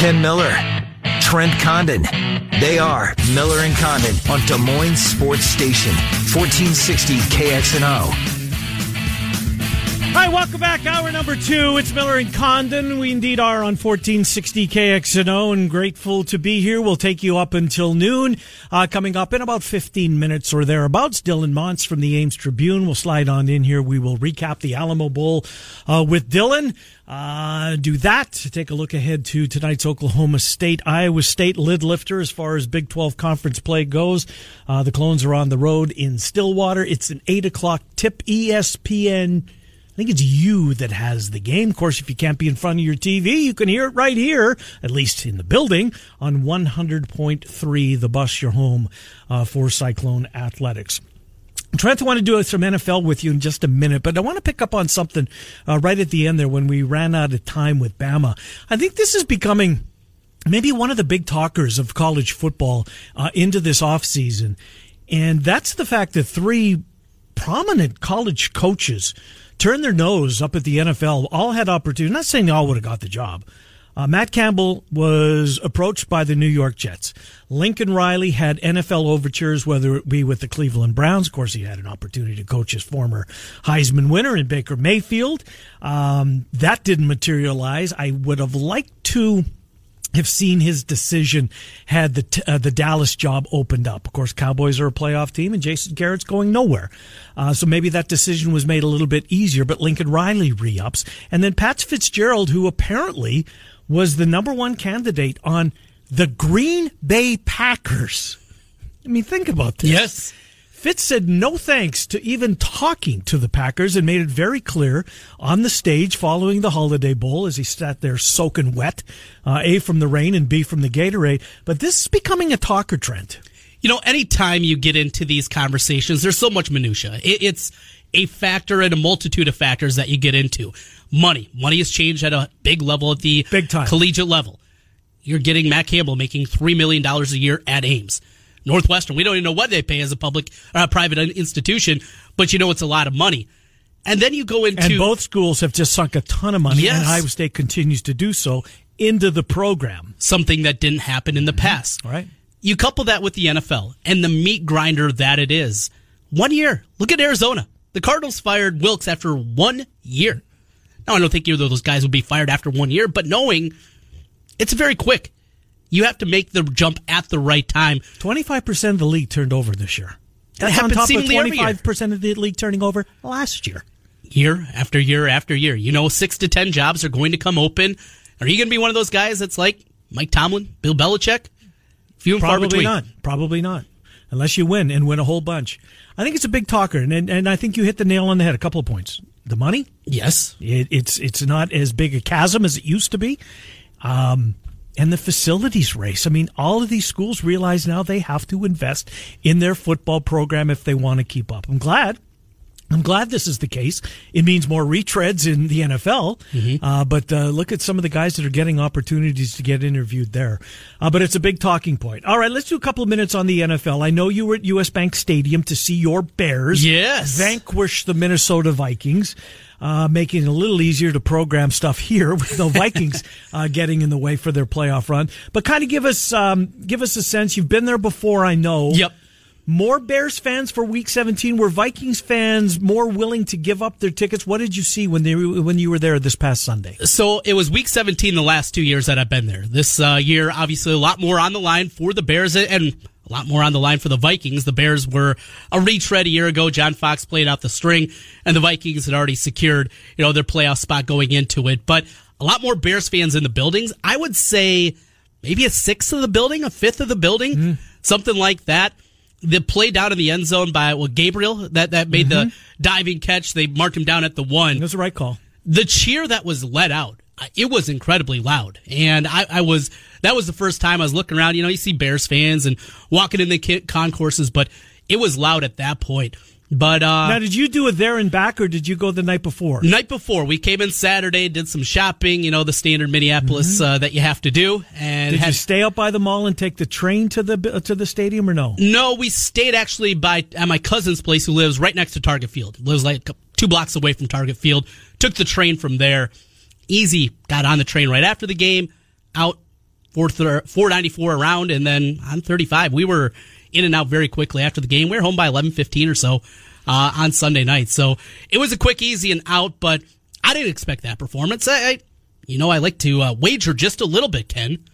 Ken Miller, Trent Condon. They are Miller and Condon on Des Moines Sports Station, 1460 KXNO. Right, welcome back. Hour number two. It's Miller and Condon. We indeed are on 1460 KXNO and grateful to be here. We'll take you up until noon. Uh, coming up in about 15 minutes or thereabouts, Dylan Montz from the Ames Tribune will slide on in here. We will recap the Alamo Bowl uh, with Dylan. Uh, do that. Take a look ahead to tonight's Oklahoma State, Iowa State lid lifter as far as Big 12 conference play goes. Uh, the Clones are on the road in Stillwater. It's an 8 o'clock tip ESPN think it's you that has the game. Of course, if you can't be in front of your TV, you can hear it right here, at least in the building, on 100.3, the bus your home uh, for Cyclone Athletics. Trent, I want to do some NFL with you in just a minute, but I want to pick up on something uh, right at the end there when we ran out of time with Bama. I think this is becoming maybe one of the big talkers of college football uh, into this offseason. And that's the fact that three prominent college coaches turned their nose up at the NFL, all had opportunities. Not saying they all would have got the job. Uh, Matt Campbell was approached by the New York Jets. Lincoln Riley had NFL overtures, whether it be with the Cleveland Browns. Of course, he had an opportunity to coach his former Heisman winner in Baker Mayfield. Um, that didn't materialize. I would have liked to have seen his decision had the uh, the Dallas job opened up. Of course, Cowboys are a playoff team, and Jason Garrett's going nowhere. Uh, so maybe that decision was made a little bit easier. But Lincoln Riley re-ups, and then Pat Fitzgerald, who apparently was the number one candidate on the Green Bay Packers. I mean, think about this. Yes. Fitz said no thanks to even talking to the Packers and made it very clear on the stage following the Holiday Bowl as he sat there soaking wet, uh, A from the rain and B from the Gatorade. But this is becoming a talker trend. You know, anytime you get into these conversations, there's so much minutia. It, it's a factor and a multitude of factors that you get into. Money. Money has changed at a big level at the big time collegiate level. You're getting Matt Campbell making $3 million a year at Ames. Northwestern. We don't even know what they pay as a public, uh, private institution, but you know it's a lot of money. And then you go into and both schools have just sunk a ton of money, yes. and Iowa State continues to do so into the program. Something that didn't happen in the past. All right. You couple that with the NFL and the meat grinder that it is. One year. Look at Arizona. The Cardinals fired Wilks after one year. Now I don't think either of those guys would be fired after one year, but knowing it's very quick. You have to make the jump at the right time. 25% of the league turned over this year. That's on top of seemingly 25% of the league turning over last year. Year after year after year. You know, six to 10 jobs are going to come open. Are you going to be one of those guys that's like Mike Tomlin, Bill Belichick? Few and Probably far between. not. Probably not. Unless you win and win a whole bunch. I think it's a big talker, and, and, and I think you hit the nail on the head. A couple of points. The money? Yes. It, it's, it's not as big a chasm as it used to be. Um, and the facilities race. I mean, all of these schools realize now they have to invest in their football program if they want to keep up. I'm glad. I'm glad this is the case. It means more retreads in the NFL. Mm-hmm. Uh, but uh, look at some of the guys that are getting opportunities to get interviewed there. Uh, but it's a big talking point. All right, let's do a couple of minutes on the NFL. I know you were at US Bank Stadium to see your Bears yes. vanquish the Minnesota Vikings uh, making it a little easier to program stuff here with the Vikings uh, getting in the way for their playoff run. But kind of give us um, give us a sense. You've been there before, I know. Yep. More Bears fans for Week 17. Were Vikings fans more willing to give up their tickets? What did you see when they when you were there this past Sunday? So it was Week 17 the last two years that I've been there. This uh, year, obviously, a lot more on the line for the Bears and a lot more on the line for the Vikings. The Bears were a retread a year ago. John Fox played out the string, and the Vikings had already secured, you know, their playoff spot going into it. But a lot more Bears fans in the buildings. I would say maybe a sixth of the building, a fifth of the building, Mm. something like that. the play down in the end zone by well Gabriel that that made the diving catch. They marked him down at the one. It was the right call. The cheer that was let out, it was incredibly loud, and I, I was that was the first time I was looking around. You know, you see Bears fans and walking in the concourses, but it was loud at that point. But uh, Now, did you do it there and back, or did you go the night before? night before we came in Saturday, did some shopping. You know, the standard Minneapolis uh, that you have to do, and Did had you stay up by the mall and take the train to the uh, to the stadium, or no? No, we stayed actually by at my cousin's place, who lives right next to Target Field. Lives like two blocks away from Target Field. Took the train from there. Easy. Got on the train right after the game. Out four four ninety four around, and then on thirty five. We were in and out very quickly after the game. We were home by eleven fifteen or so uh, on Sunday night. So it was a quick, easy, and out. But I didn't expect that performance. I, I you know, I like to uh, wager just a little bit, Ken.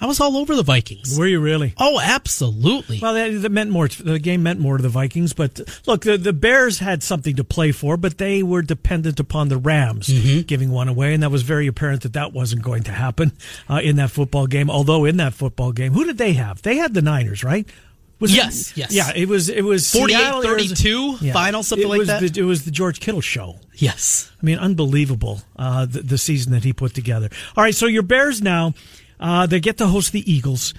I was all over the Vikings. Were you really? Oh, absolutely. Well, that, that meant more. The game meant more to the Vikings, but look, the, the Bears had something to play for, but they were dependent upon the Rams Mm-hmm. giving one away, and that was very apparent that that wasn't going to happen uh, in that football game. Although in that football game, who did they have? They had the Niners, right? Was Yes, yes. yeah. It was it was 48, Seattle, Arizona- 32 final, something it like was that? The, it was the George Kittle show. yes. I mean, unbelievable uh, the, the season that he put together. All right, so your Bears now uh, they get to host the Eagles.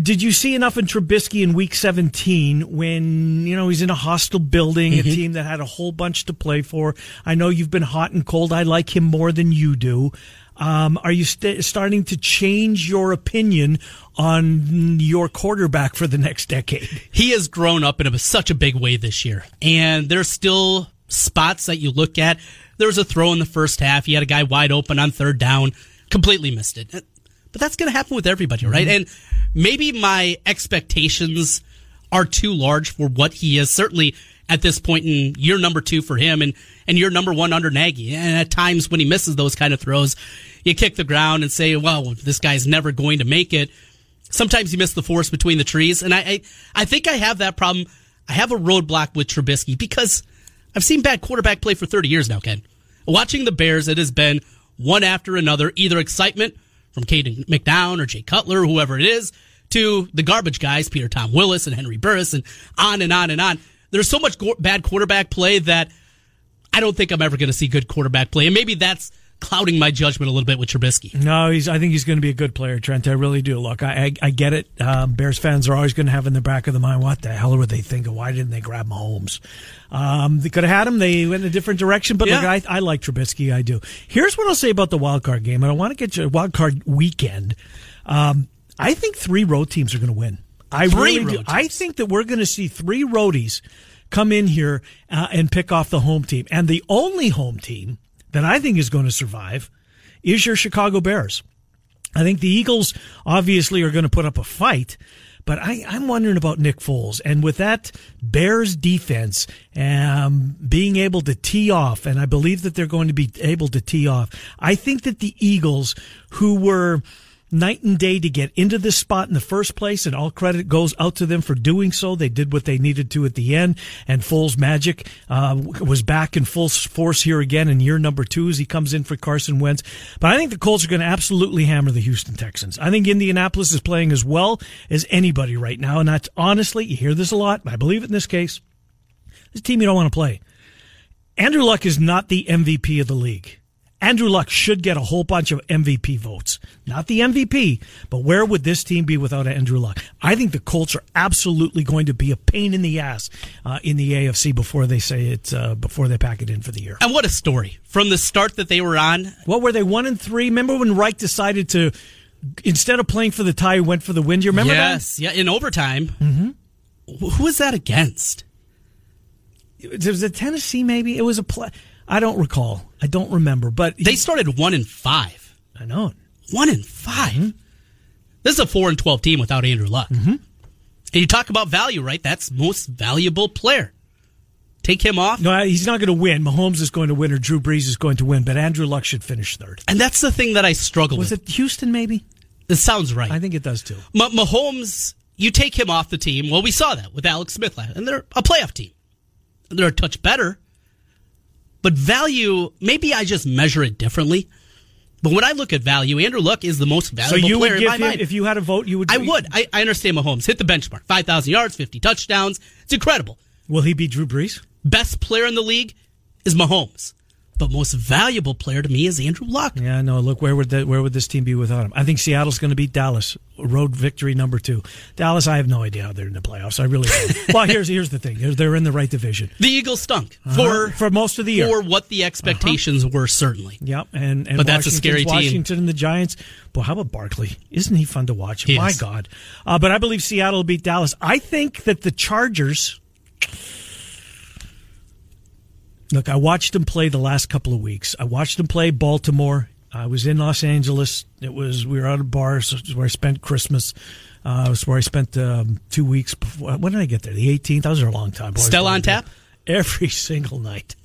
Did you see enough in Trubisky in Week 17 when you know he's in a hostile building, Mm-hmm. a team that had a whole bunch to play for? I know you've been hot and cold. I like him more than you do. Um, are you st- starting to change your opinion on your quarterback for the next decade? He has grown up in a, such a big way this year. And there's still spots that you look at. There was a throw in the first half. He had a guy wide open on third down, completely missed it. But that's going to happen with everybody, right? Mm-hmm. And maybe my expectations are too large for what he is. Certainly at this point in year number two for him and, and year number one under Nagy. And at times when he misses those kind of throws, you kick the ground and say, well, this guy's never going to make it. Sometimes you miss the forest between the trees. And I, I, I think I have that problem. I have a roadblock with Trubisky because I've seen bad quarterback play for 30 years now, Ken. Watching the Bears, it has been one after another, either excitement from Cade McNown or Jay Cutler, or whoever it is, to the garbage guys, Peter Tom Willis and Henry Burris, and on and on and on. There's so much go- bad quarterback play that I don't think I'm ever going to see good quarterback play. And maybe that's clouding my judgment a little bit with Trubisky. No, he's. I think he's going to be a good player, Trent. I really do. Look, I I, I get it. Um, Bears fans are always going to have in the back of the mind, what the hell were they thinking? Why didn't they grab Mahomes? Um, they could have had him. They went in a different direction. But look, I, I like Trubisky. I do. Here's what I'll say about the wild card game. I want to get you a wild card weekend. Um, I think three road teams are going to win. I Three really do. I think that we're going to see three roadies come in here uh, and pick off the home team, and the only home team that I think is going to survive is your Chicago Bears. I think the Eagles obviously are going to put up a fight, but I, I'm wondering about Nick Foles. And with that Bears defense um, being able to tee off, and I believe that they're going to be able to tee off, I think that the Eagles, who were night and day to get into this spot in the first place, and all credit goes out to them for doing so. They did what they needed to at the end, and Foles' magic uh, was back in full force here again in year number two as he comes in for Carson Wentz. But I think the Colts are going to absolutely hammer the Houston Texans. I think Indianapolis is playing as well as anybody right now, and that's honestly, you hear this a lot, I believe it in this case, this team you don't want to play. Andrew Luck is not the MVP of the league. Andrew Luck should get a whole bunch of MVP votes. Not the MVP, but where would this team be without Andrew Luck? I think the Colts are absolutely going to be a pain in the ass uh, in the AFC before they say it, uh, before they pack it in for the year. And what a story. From the start that they were on, What were they, one and three? Remember when Reich decided to, instead of playing for the tie, he went for the win? Do you remember that? yes, yeah, in overtime. Mm-hmm. Who was that against? It Was a Tennessee maybe? It was a play. I don't recall. I don't remember, but They started one and five. I know. One and 5 This is a four and twelve team without Andrew Luck. Mm-hmm. And you talk about value, right? That's most valuable player. Take him off, No, he's not going to win. Mahomes is going to win, or Drew Brees is going to win, but Andrew Luck should finish third. and that's the thing that I struggle with. Was with. it Houston? Maybe. It sounds right. I think it does too. Ma- Mahomes, you take him off the team. Well, we saw that with Alex Smith, last- and they're a playoff team. They're a touch better, but value. Maybe I just measure it differently. But when I look at value, Andrew Luck is the most So valuable you player would in give my him, mind. if you had a vote, you would. I would. I, I understand Mahomes hit the benchmark, five thousand yards, fifty touchdowns. It's incredible. Will he be Drew Brees? Best player in the league is Mahomes, but most valuable player to me is Andrew Luck. Yeah, no. Look, where would that, where would this team be without him? I think Seattle's going to beat Dallas. Road victory number two. Dallas, I have no idea how they're in the playoffs. I really don't. well, here's here's the thing. They're, in the right division The Eagles stunk Uh-huh. for for most of the year. for what the expectations were. Certainly, Yep, and, and But that's a scary team. Washington and the Giants. Boy, how about Barkley? Isn't he fun to watch? He My is. God! Uh, but I believe Seattle will beat Dallas. I think that the Chargers. Look, I watched them play the last couple of weeks. I watched them play Baltimore. I was in Los Angeles. It was we were out of bars. Was where I spent Christmas. Uh, it was where I spent um, two weeks. Before. When did I get there? The 18th. That was a long time. Boy, Still on tap? every single night.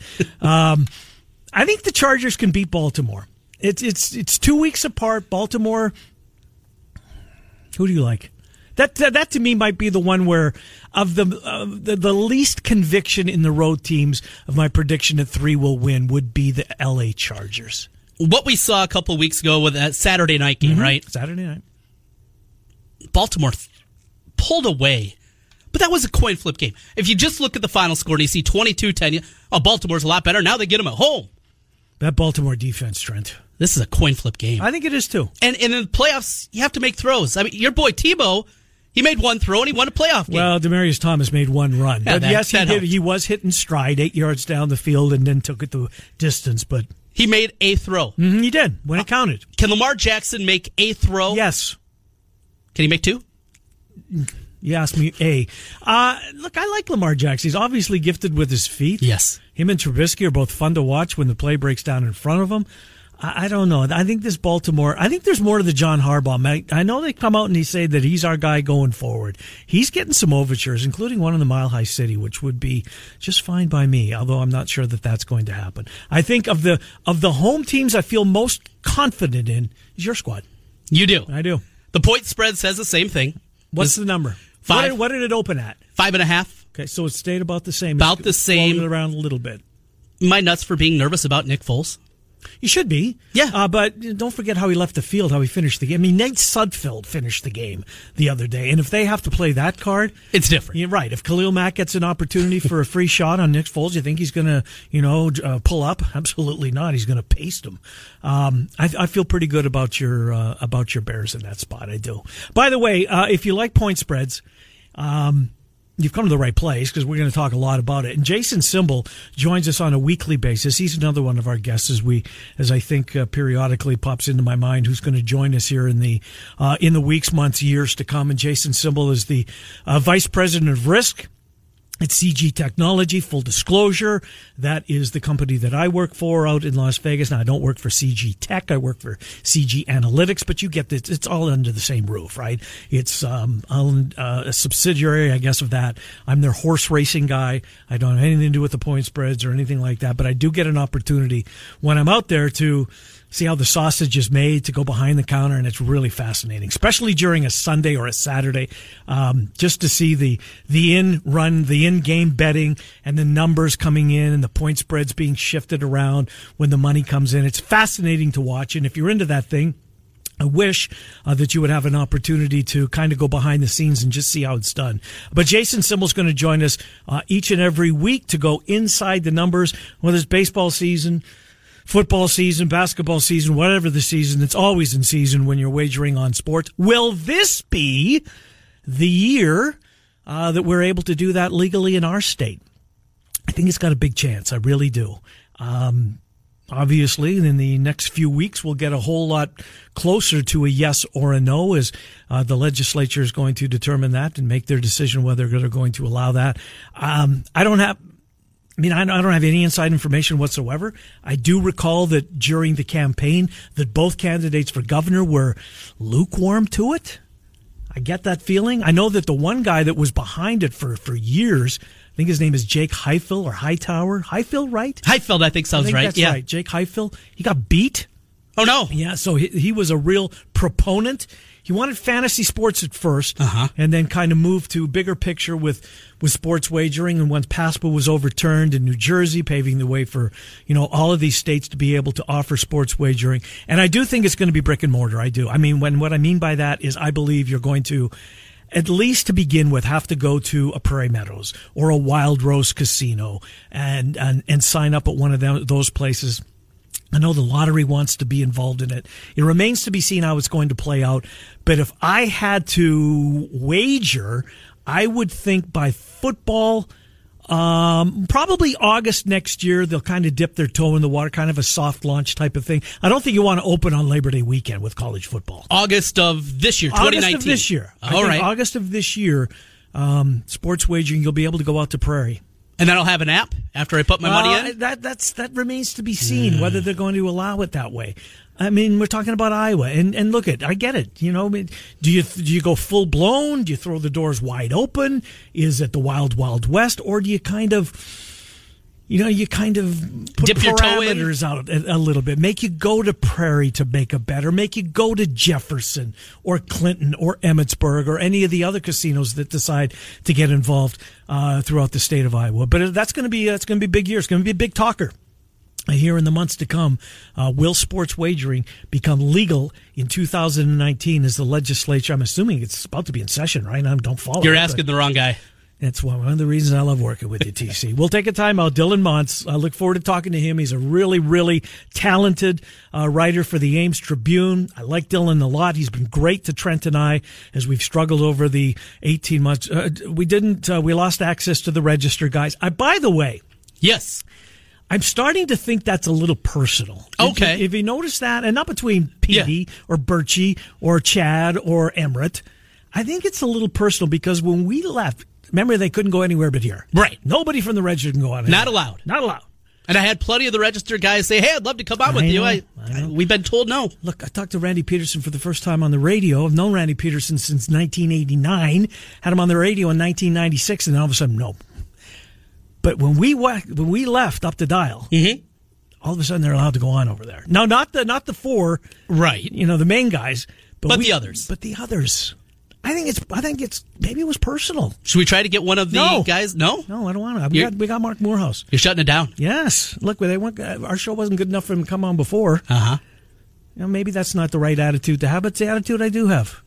um, I think the Chargers can beat Baltimore. It's it's it's two weeks apart. Baltimore. Who do you like? That that, to me might be the one where of the, uh, the the least conviction in the road teams of my prediction that three will win would be the L.A. Chargers. what we saw a couple weeks ago with that Saturday night game, right? Saturday night. Baltimore th- pulled away. But that was a coin flip game. If you just look at the final score and you see 22-10, oh, Baltimore's a lot better. Now they get them at home. That Baltimore defense, Trent. This is a coin flip game. I think it is too. And, and in the playoffs, you have to make throws. I mean, your boy Tebow, he made one throw and he won a playoff game. Well, Demaryius Thomas made one run, Yeah, but that- yes, he did. helps. He was hitting stride eight yards down the field and then took it the distance. But he made a throw. mhm, he did when it counted. Can Lamar Jackson make a throw? Yes. Can he make two? You asked me A. Uh, look, I like Lamar Jackson. He's obviously gifted with his feet. Yes. Him and Trubisky are both fun to watch when the play breaks down in front of him. I, don't know. I think this Baltimore, I think there's more to the John Harbaugh. I, I know they come out and they say that he's our guy going forward. He's getting some overtures, including one in the Mile High City, which would be just fine by me, although I'm not sure that that's going to happen. I think of the, of the home teams I feel most confident in is your squad. You do. I do. The point spread says the same thing. What's It's the number? Five. What did, what did it open at? Five and a half. Okay, so it stayed about the same. About It's the same. around a little bit. My nuts for being nervous about Nick Foles. You should be. Yeah. Uh, but don't forget how he left the field, how he finished the game. I mean, Nate Sudfeld finished the game the other day. And if they have to play that card, It's different. you're right. If Khalil Mack gets an opportunity for a free shot on Nick Foles, you think he's going to, you know, uh, pull up? Absolutely not. He's going to paste him. Um, I, I feel pretty good about your, uh, about your Bears in that spot. I do. By the way, uh, if you like point spreads, um, You've come to the right place because we're going to talk a lot about it. And Jason Simbal joins us on a weekly basis. He's another one of our guests, as we, as I think uh, periodically pops into my mind, who's going to join us here in the uh, in the weeks, months, years to come. And Jason Simbal is the uh, vice president of risk it's CG Technology, full disclosure. That is the company that I work for out in Las Vegas. Now, I don't work for CG Tech. I work for CG Analytics, but you get this. It's all under the same roof, right? It's um, a subsidiary, I guess, of that. I'm their horse racing guy. I don't have anything to do with the point spreads or anything like that, but I do get an opportunity when I'm out there to see how the sausage is made to go behind the counter and it's really fascinating especially during a sunday or a saturday um, just to see the the in run the in game betting and the numbers coming in and the point spreads being shifted around when the money comes in it's fascinating to watch and if you're into that thing I wish uh, that you would have an opportunity to kind of go behind the scenes and just see how it's done. But Jason Simbal's going to join us uh, each and every week to go inside the numbers, whether it's baseball season, football season, basketball season, whatever the season. It's always in season when you're wagering on sports. Will this be the year uh, that we're able to do that legally in our state? I think it's got a big chance. I really do. Um, obviously, in the next few weeks, we'll get a whole lot closer to a yes or a no as uh, the legislature is going to determine that and make their decision whether they're going to allow that. Um, I don't have. I mean, I don't have any inside information whatsoever. I do recall that during the campaign that both candidates for governor were lukewarm to it. I get that feeling. I know that the one guy that was behind it for, for years, I think his name is Jake Highfill or Hightower. Highfill, right? Highfill, I think I sounds think right. that's yeah. right. Jake Highfill. He got beat. Oh no. Yeah, so he, he was a real proponent. He wanted fantasy sports at 1st Uh-huh. and then kind of moved to bigger picture with, with sports wagering. And once PASPA was overturned in New Jersey, paving the way for, you know, all of these states to be able to offer sports wagering. And I do think it's going to be brick and mortar. I do. I mean, when, what I mean by that is I believe you're going to, at least to begin with, have to go to a Prairie Meadows or a Wild Rose Casino and, and, and sign up at one of them, those places. I know the lottery wants to be involved in it. It remains to be seen how it's going to play out. But if I had to wager, I would think by football, um, probably August next year, they'll kind of dip their toe in the water, kind of a soft launch type of thing. I don't think you want to open on Labor Day weekend with college football. August of this year, 2019. August of this year. Think right. August of this year, um, sports wagering, you'll be able to go out to Prairie. And then I'll have an app after I put my money Uh, in. That that's that remains to be seen whether they're going to allow it that way. I mean, we're talking about Iowa, and and look at I get it. You know, I mean, do you do you go full blown? Do you throw the doors wide open? Is it the wild wild west, or do you kind of you know, you kind of put Dip your toe in? parameters out a, a little bit. Make you go to Prairie to make a bet, or make you go to Jefferson or Clinton or Emmetsburg or any of the other casinos that decide to get involved uh, throughout the state of Iowa. But that's going to be that's going to be a big year. It's going to be a big talker. Here in the months to come, uh, will sports wagering become legal in 2019 as the legislature? I'm assuming it's about to be in session, right? I don't follow. You're it, asking the wrong guy. That's one of the reasons I love working with you, TC. we'll take a time out. Dylan Montz, I look forward to talking to him. He's a really, really talented uh, writer for the Ames Tribune. I like Dylan a lot. He's been great to Trent and I as we've struggled over the 18 months. Uh, we didn't, uh, we lost access to the register, guys. I, by the way, Yes. I'm starting to think that's a little personal. If Okay. you- If you notice that, and not between Petey or Birchie or Chad or Emmerich, I think it's a little personal because when we left, remember they couldn't go anywhere but here. Right. Nobody from the register can go on. Not allowed. Not allowed. And I had plenty of the registered guys say, "Hey, I'd love to come on with I you." I, I know. we've been told no. Look, I talked to Randy Peterson for the first time on the radio. I've known Randy Peterson since 1989. Had him on the radio in 1996, and all of a sudden, no. But when we wa- when we left up the dial, Mm-hmm. all of a sudden they're allowed to go on over there. No, not the not the four, Right. you know, the main guys, But the others. But the others. I think it's. I think it's. Maybe it was personal. Should we try to get one of the No. guys? No. No, I don't want to. We got, we got Marc Morehouse. You're shutting it down. Yes. Look, they weren't. Our show wasn't good enough for him to come on before. Uh huh. You know, maybe that's not the right attitude to have, but it's the attitude I do have.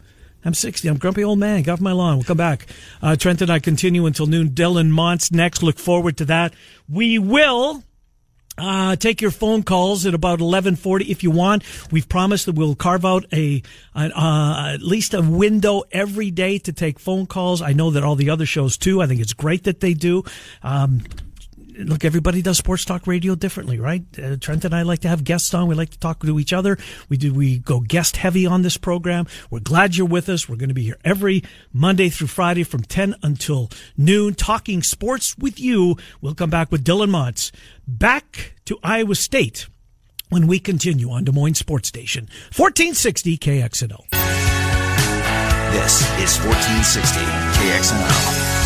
I'm 60. I'm a grumpy old man. Get off my lawn. We'll come back. Uh, Trent and I continue until noon. Dylan Montz next. Look forward to that. We will uh, take your phone calls at about 11:40 if you want. We've promised that we'll carve out a an, uh, at least a window every day to take phone calls. I know that all the other shows too. I think it's great that they do. Um, look, everybody does sports talk radio differently, right? Uh, Trent and I like to have guests on. We like to talk to each other. We do. We go guest heavy on this program. We're glad you're with us. We're going to be here every Monday through Friday from 10 until noon, talking sports with you. We'll come back with Dylan Montz. Back to Iowa State when we continue on Des Moines Sports Station, 1460 KXNO. This is 1460 KXNO.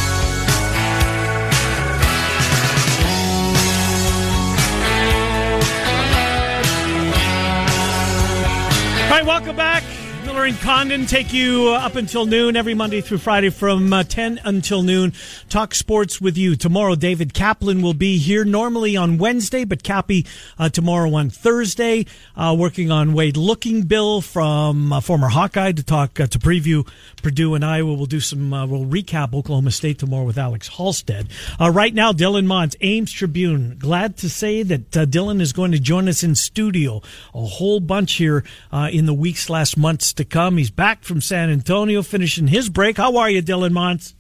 Welcome back. Miller and Condon take you up until noon every Monday through Friday from uh, 10 until noon. Talk sports with you. Tomorrow, David Kaplan will be here normally on Wednesday, but Cappy uh, tomorrow on Thursday, uh, working on Wade Looking Bill from uh, former Hawkeye to talk uh, to preview Purdue and Iowa. We'll do some, uh, we'll recap Oklahoma State tomorrow with Alex Halsted. Right now, Dylan Montz, Ames Tribune. Glad to say that Dylan is going to join us in studio. A whole bunch here in the weeks, last months to come. He's back from San Antonio, finishing his break. How are you, Dylan Montz?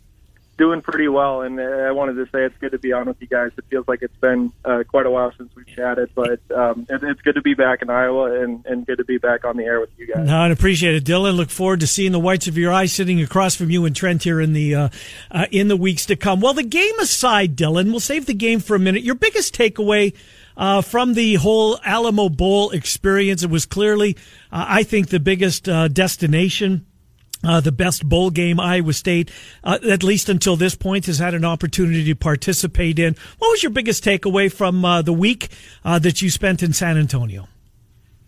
doing pretty well, and uh, I wanted to say it's good to be on with you guys. It feels like it's been uh, quite a while since we've chatted, but um, it's good to be back in Iowa and, and good to be back on the air with you guys. No, I appreciate it, Dylan. Look forward to seeing the whites of your eyes sitting across from you and Trent here in the uh, uh, in the weeks to come. Well, the game aside, Dylan, we'll save the game for a minute. Your biggest takeaway uh, from the whole Alamo Bowl experience, it was clearly, uh, I think, the biggest uh, destination. Uh, the best bowl game Iowa State, uh, at least until this point, has had an opportunity to participate in. What was your biggest takeaway from uh, the week uh, that you spent in San Antonio?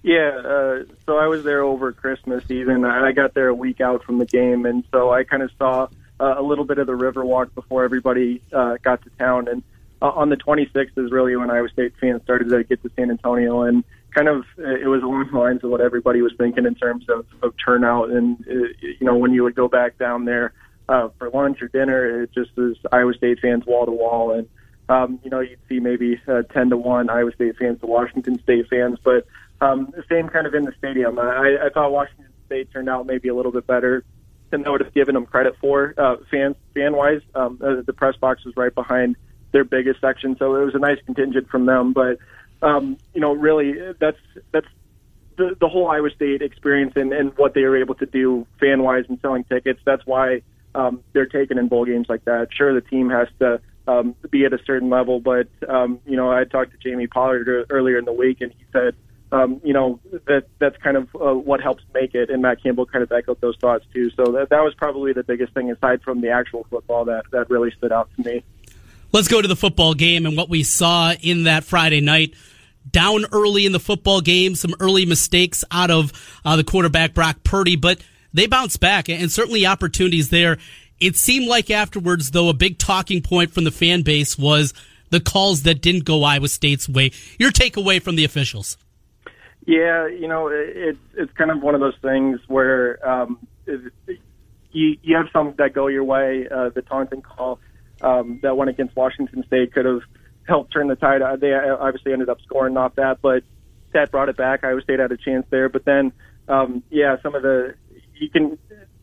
Yeah, uh, so I was there over Christmas even. I got there a week out from the game, and so I kind of saw uh, a little bit of the Riverwalk before everybody got to town. And uh, on the 26th is really when Iowa State fans started to get to San Antonio, and kind of uh, it was along the lines of what everybody was thinking in terms of, of turnout. And uh, you know, when you would go back down there uh, for lunch or dinner, it just was Iowa State fans wall to wall, and um, you know, you'd see maybe uh, 10 to 1 Iowa State fans to Washington State fans, but um, the same kind of in the stadium. I, I thought Washington State turned out maybe a little bit better than I would have given them credit for, uh, fans, fan wise. Um, uh, the press box was right behind their biggest section, so it was a nice contingent from them. But, um, you know, really, that's, that's, the, the whole Iowa State experience and, and what they were able to do fan wise and selling tickets. That's why um, they're taken in bowl games like that. Sure, the team has to um, be at a certain level. But um, you know, I talked to Jamie Pollard earlier in the week, and he said, um, you know, that that's kind of uh, what helps make it. And Matt Campbell kind of echoed those thoughts too. So that that was probably the biggest thing, aside from the actual football, that that really stood out to me. Let's go to the football game and what we saw in that Friday night. Down early in the football game, some early mistakes out of uh, the quarterback Brock Purdy, but they bounced back and certainly opportunities there. It seemed like afterwards, though, a big talking point from the fan base was the calls that didn't go Iowa State's way. Your takeaway from the officials? Yeah, you know, it's it's kind of one of those things where um, it, you you have some that go your way. Uh, the taunting call um, that went against Washington State could have helped turn the tide. They obviously ended up scoring off that, but that brought it back. Iowa State had a chance there, but then um, yeah, some of the you can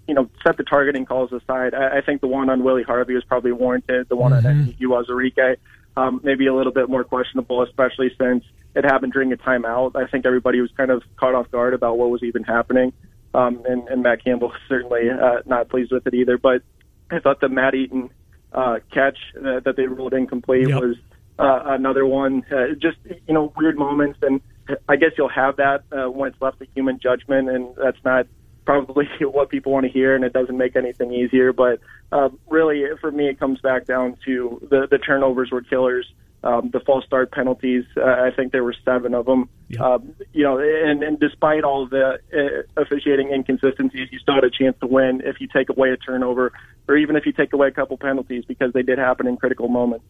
you know, set the targeting calls aside, I, I think the one on Willie Harvey was probably warranted. The one mm-hmm. on Uwazurike, um, maybe a little bit more questionable, especially since it happened during a timeout. I think everybody was kind of caught off guard about what was even happening. Um, and, and Matt Campbell certainly uh, not pleased with it either. But I thought the Matt Eaton uh, catch uh, that they ruled incomplete yep. was uh, another one. Uh, just you know, weird moments, and I guess you'll have that uh, when it's left to human judgment, and that's not probably what people want to hear, and it doesn't make anything easier. But uh, really, for me, it comes back down to the the turnovers were killers. Um, the false start penalties, uh, I think there were seven of them. Yep. Um, you know, and, and despite all the uh, officiating inconsistencies, you still had a chance to win if you take away a turnover, or even if you take away a couple penalties, because they did happen in critical moments.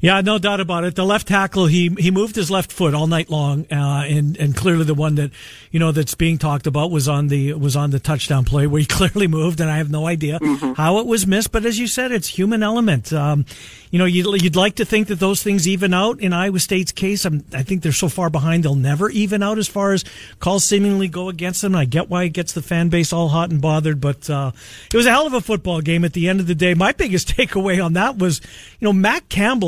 Yeah, no doubt about it. The left tackle, he he moved his left foot all night long, uh, and and clearly the one that you know that's being talked about was on the was on the touchdown play where he clearly moved, and I have no idea mm-hmm. how it was missed. But as you said, it's human element. Um, you know, you'd, you'd like to think that those things even out. In Iowa State's case, I'm, I think they're so far behind they'll never even out as far as calls seemingly go against them. I get why it gets the fan base all hot and bothered, but uh, it was a hell of a football game at the end of the day. My biggest takeaway on that was, you know, Matt Campbell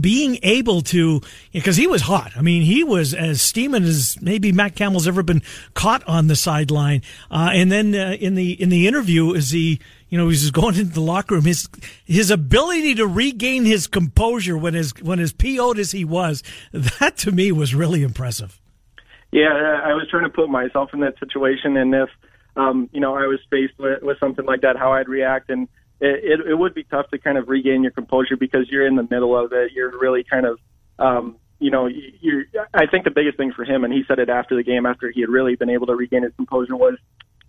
being able to, because he was hot. I mean, he was as steaming as maybe Matt Campbell's ever been caught on the sideline. Uh, and then uh, in the in the interview, as he, you know, he's going into the locker room, his his ability to regain his composure when his when as PO'd as he was, that to me was really impressive. Yeah, I was trying to put myself in that situation, and if um, you know I was faced with, with something like that, how I'd react and it, it, it would be tough to kind of regain your composure because you're in the middle of it. You're really kind of, um, you know, you're, I think the biggest thing for him, and he said it after the game, after he had really been able to regain his composure, was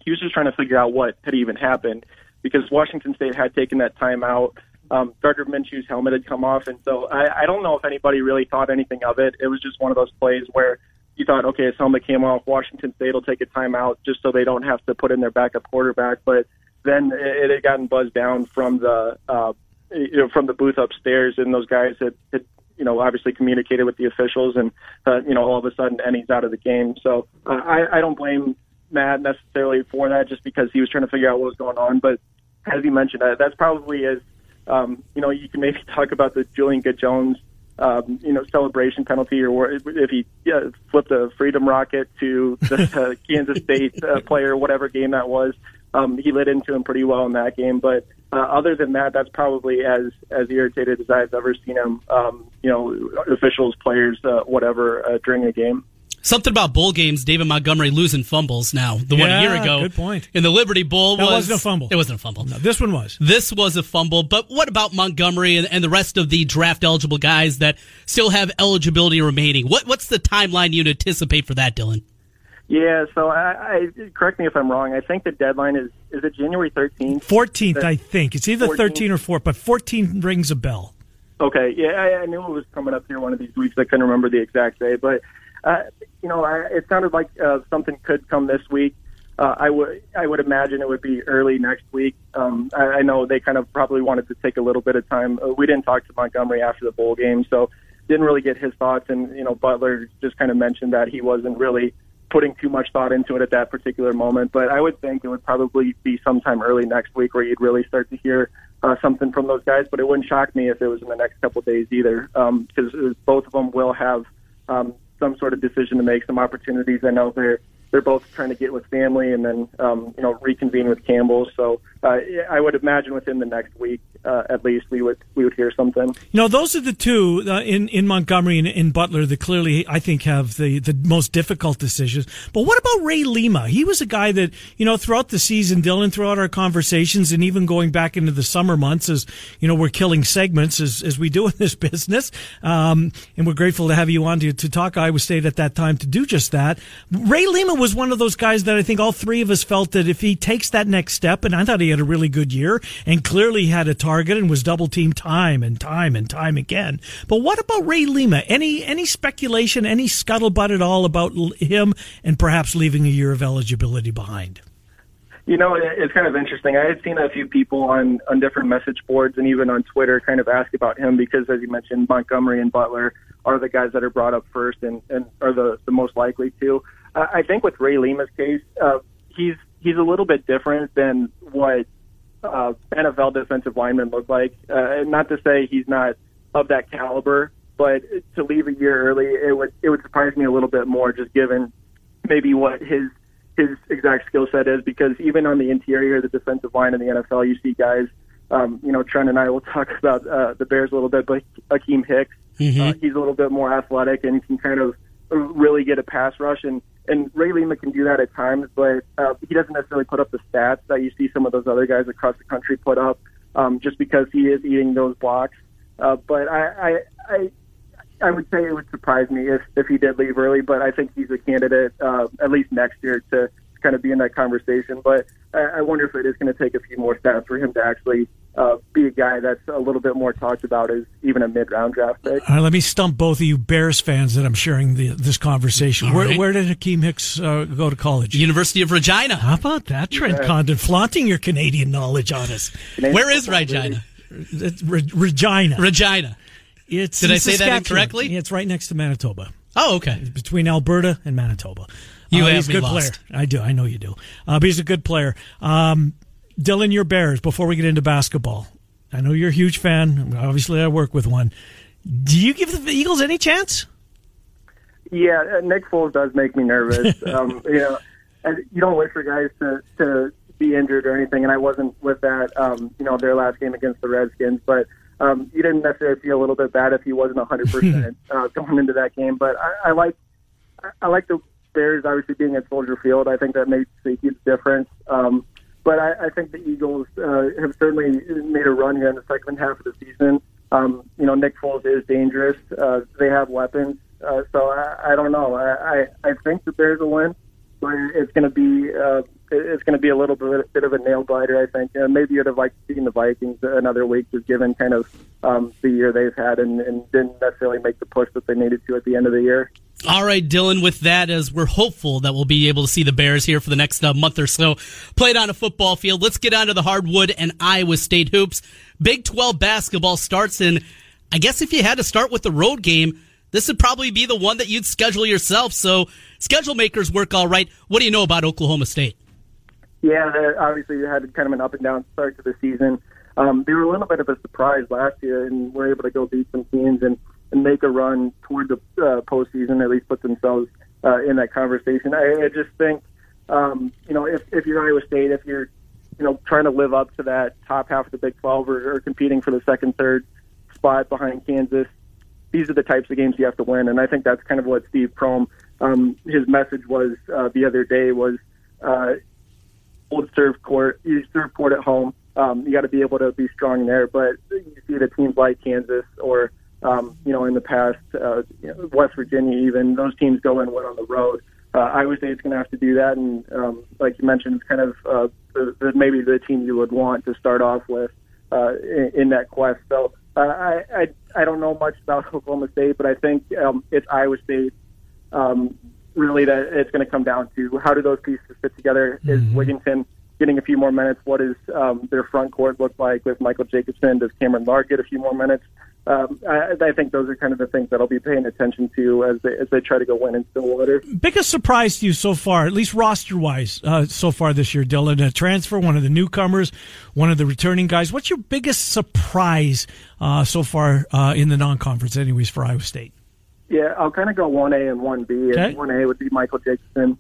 he was just trying to figure out what had even happened because Washington State had taken that time out. Um, Gardner Minshew's helmet had come off, and so I, I don't know if anybody really thought anything of it. It was just one of those plays where you thought, okay, his helmet came off. Washington State will take a timeout just so they don't have to put in their backup quarterback. But then it had gotten buzzed down from the uh, you know from the booth upstairs, and those guys had, had you know obviously communicated with the officials, and uh, you know all of a sudden Enyi's out of the game. So uh, I, I don't blame Matt necessarily for that, just because he was trying to figure out what was going on. But as you mentioned, uh, that's probably as um, you know you can maybe talk about the Julian Good Jones. Um, you know, celebration penalty, or if he yeah, flipped a freedom rocket to the uh, Kansas State uh, player, whatever game that was um, he lit into him pretty well in that game. But uh, other than that, that's probably as as irritated as I've ever seen him. Um, you know, officials, players, uh, whatever, uh, during a game. Something about bowl games, David Montgomery losing fumbles now. The yeah, one a year ago. Good point. In the Liberty Bowl that was, wasn't a fumble. It wasn't a fumble. No, this one was. This was a fumble. But what about Montgomery and, and the rest of the draft eligible guys that still have eligibility remaining? What what's the timeline you anticipate for that, Dylan? Yeah, so I, I correct me if I'm wrong. I think the deadline is is it January 13th? 14th, I think. It's either 14th? 13 or 4, but 14 rings a bell. Okay, yeah, I, I knew it was coming up here one of these weeks. I couldn't remember the exact day, but uh, you know, I, it sounded like uh, something could come this week. Uh, I would I would imagine it would be early next week. Um, I, I know they kind of probably wanted to take a little bit of time. Uh, we didn't talk to Montgomery after the bowl game, so didn't really get his thoughts. And you know, Butler just kind of mentioned that he wasn't really putting too much thought into it at that particular moment. But I would think it would probably be sometime early next week where you'd really start to hear uh, something from those guys. But it wouldn't shock me if it was in the next couple of days either, because um, both of them will have um, some sort of decision to make, some opportunities. I know they're they're both trying to get with family and then um, you know reconvene with Campbell. So uh, I would imagine within the next week, uh, at least, we would we would hear something. You know, those are the two uh, in in Montgomery and in Butler that clearly I think have the the most difficult decisions. But what about Ray Lima? He was a guy that you know throughout the season, Dylan, throughout our conversations, and even going back into the summer months, as you know, we're killing segments as as we do in this business. Um, and we're grateful to have you on to, to talk Iowa State at that time to do just that. Ray Lima was one of those guys that I think all three of us felt that if he takes that next step, and I thought he had a really good year and clearly had a target and was double teamed time and time and time again. But what about Ray Lima? Any any speculation, any scuttlebutt at all about him and perhaps leaving a year of eligibility behind? You know, it's kind of interesting. I had seen a few people on on different message boards and even on Twitter kind of ask about him because, as you mentioned, Montgomery and Butler are the guys that are brought up first and and are the the most likely to. I think with Ray Lima's case, uh, he's he's a little bit different than what uh, NFL defensive linemen look like. Uh, not to say he's not of that caliber, but to leave a year early, it would it would surprise me a little bit more, just given maybe what his his exact skill set is. Because even on the interior, the defensive line in the NFL, you see guys. Um, you know, Trent and I will talk about uh, the Bears a little bit, but Akiem Hicks, mm-hmm. uh, he's a little bit more athletic and he can kind of really get a pass rush and and Ray Lima can do that at times, but uh, he doesn't necessarily put up the stats that you see some of those other guys across the country put up, um, just because he is eating those blocks. Uh, but I, I, I, I would say it would surprise me if if he did leave early. But I think he's a candidate uh, at least next year to kind of be in that conversation. But I, I wonder if it is going to take a few more stats for him to actually uh, be a guy that's a little bit more talked about as even a mid-round draft pick. All right, let me stump both of you Bears fans that I'm sharing the, this conversation. Where, right. where, did Akiem Hicks uh, go to college? University of Regina. How about that, Trent yeah. Condon, flaunting your Canadian knowledge on us? Where is Regina? Re- Regina. Regina. It's Did I say that incorrectly? Yeah, it's right next to Manitoba. Oh, okay. It's between Alberta and Manitoba. You uh, have he's a good lost. player. I do. I know you do. Uh, but he's a good player. Um, Dylan, your Bears. Before we get into basketball, I know you're a huge fan. Obviously, I work with one. Do you give the Eagles any chance? Yeah, uh, Nick Foles does make me nervous. um, you know, you don't wish for guys to to be injured or anything, and I wasn't with that. Um, you know, their last game against the Redskins, but um, you didn't necessarily feel a little bit bad if he wasn't 100 percent uh, going into that game. But I, I like I like the Bears obviously being at Soldier Field. I think that makes a huge difference. Um, but I, I think the Eagles uh, have certainly made a run here in the second half of the season. Um, you know, Nick Foles is dangerous. Uh, they have weapons. Uh, so I, I don't know. I, I, I think the Bears will win, but it's going to be uh, it's going to be a little bit, bit of a nail biter. I think. Maybe you'd have liked seeing the Vikings another week, just given kind of um, the year they've had, and, and didn't necessarily make the push that they needed to at the end of the year. All right, Dylan, with that, as we're hopeful that we'll be able to see the Bears here for the next uh, month or so played on a football field, let's get onto the hardwood and Iowa State hoops. Big 12 basketball starts, and I guess if you had to start with the road game, this would probably be the one that you'd schedule yourself. So schedule makers work all right. What do you know about Oklahoma State? Yeah, obviously you had kind of an up and down start to the season. Um, they were a little bit of a surprise last year and were able to go beat some teams and and make a run toward the uh, postseason, at least put themselves uh, in that conversation. I, I just think, um, you know, if, if you're Iowa State, if you're, you know, trying to live up to that top half of the Big 12 or, or competing for the second, third spot behind Kansas, these are the types of games you have to win. And I think that's kind of what Steve Prohm, um, his message was uh, the other day was, uh, old serve court, you serve court at home. Um, you got to be able to be strong there. But you see the teams like Kansas or um, you know, in the past, uh, you know, West Virginia, even those teams go and win on the road. uh, Iowa State's going to have to do that, and um, like you mentioned, it's kind of uh, the, the, maybe the team you would want to start off with uh, in, in that quest. So uh, I, I I don't know much about Oklahoma State, but I think um, it's Iowa State. Um, really, that it's going to come down to how do those pieces fit together? Is Mm-hmm. Wigginton getting a few more minutes? What does um, their front court look like with Michael Jacobson? Does Cameron Lard get a few more minutes? Um, I, I think those are kind of the things that I'll be paying attention to as they as they try to go win in Stillwater. Biggest surprise to you so far, at least roster wise, uh, so far this year, Dylan? A transfer, one of the newcomers, one of the returning guys. What's your biggest surprise uh, so far uh, in the non conference, anyways, for Iowa State? Yeah, I'll kind of go one A and one B. Okay. And one A would be Michael Jacobson.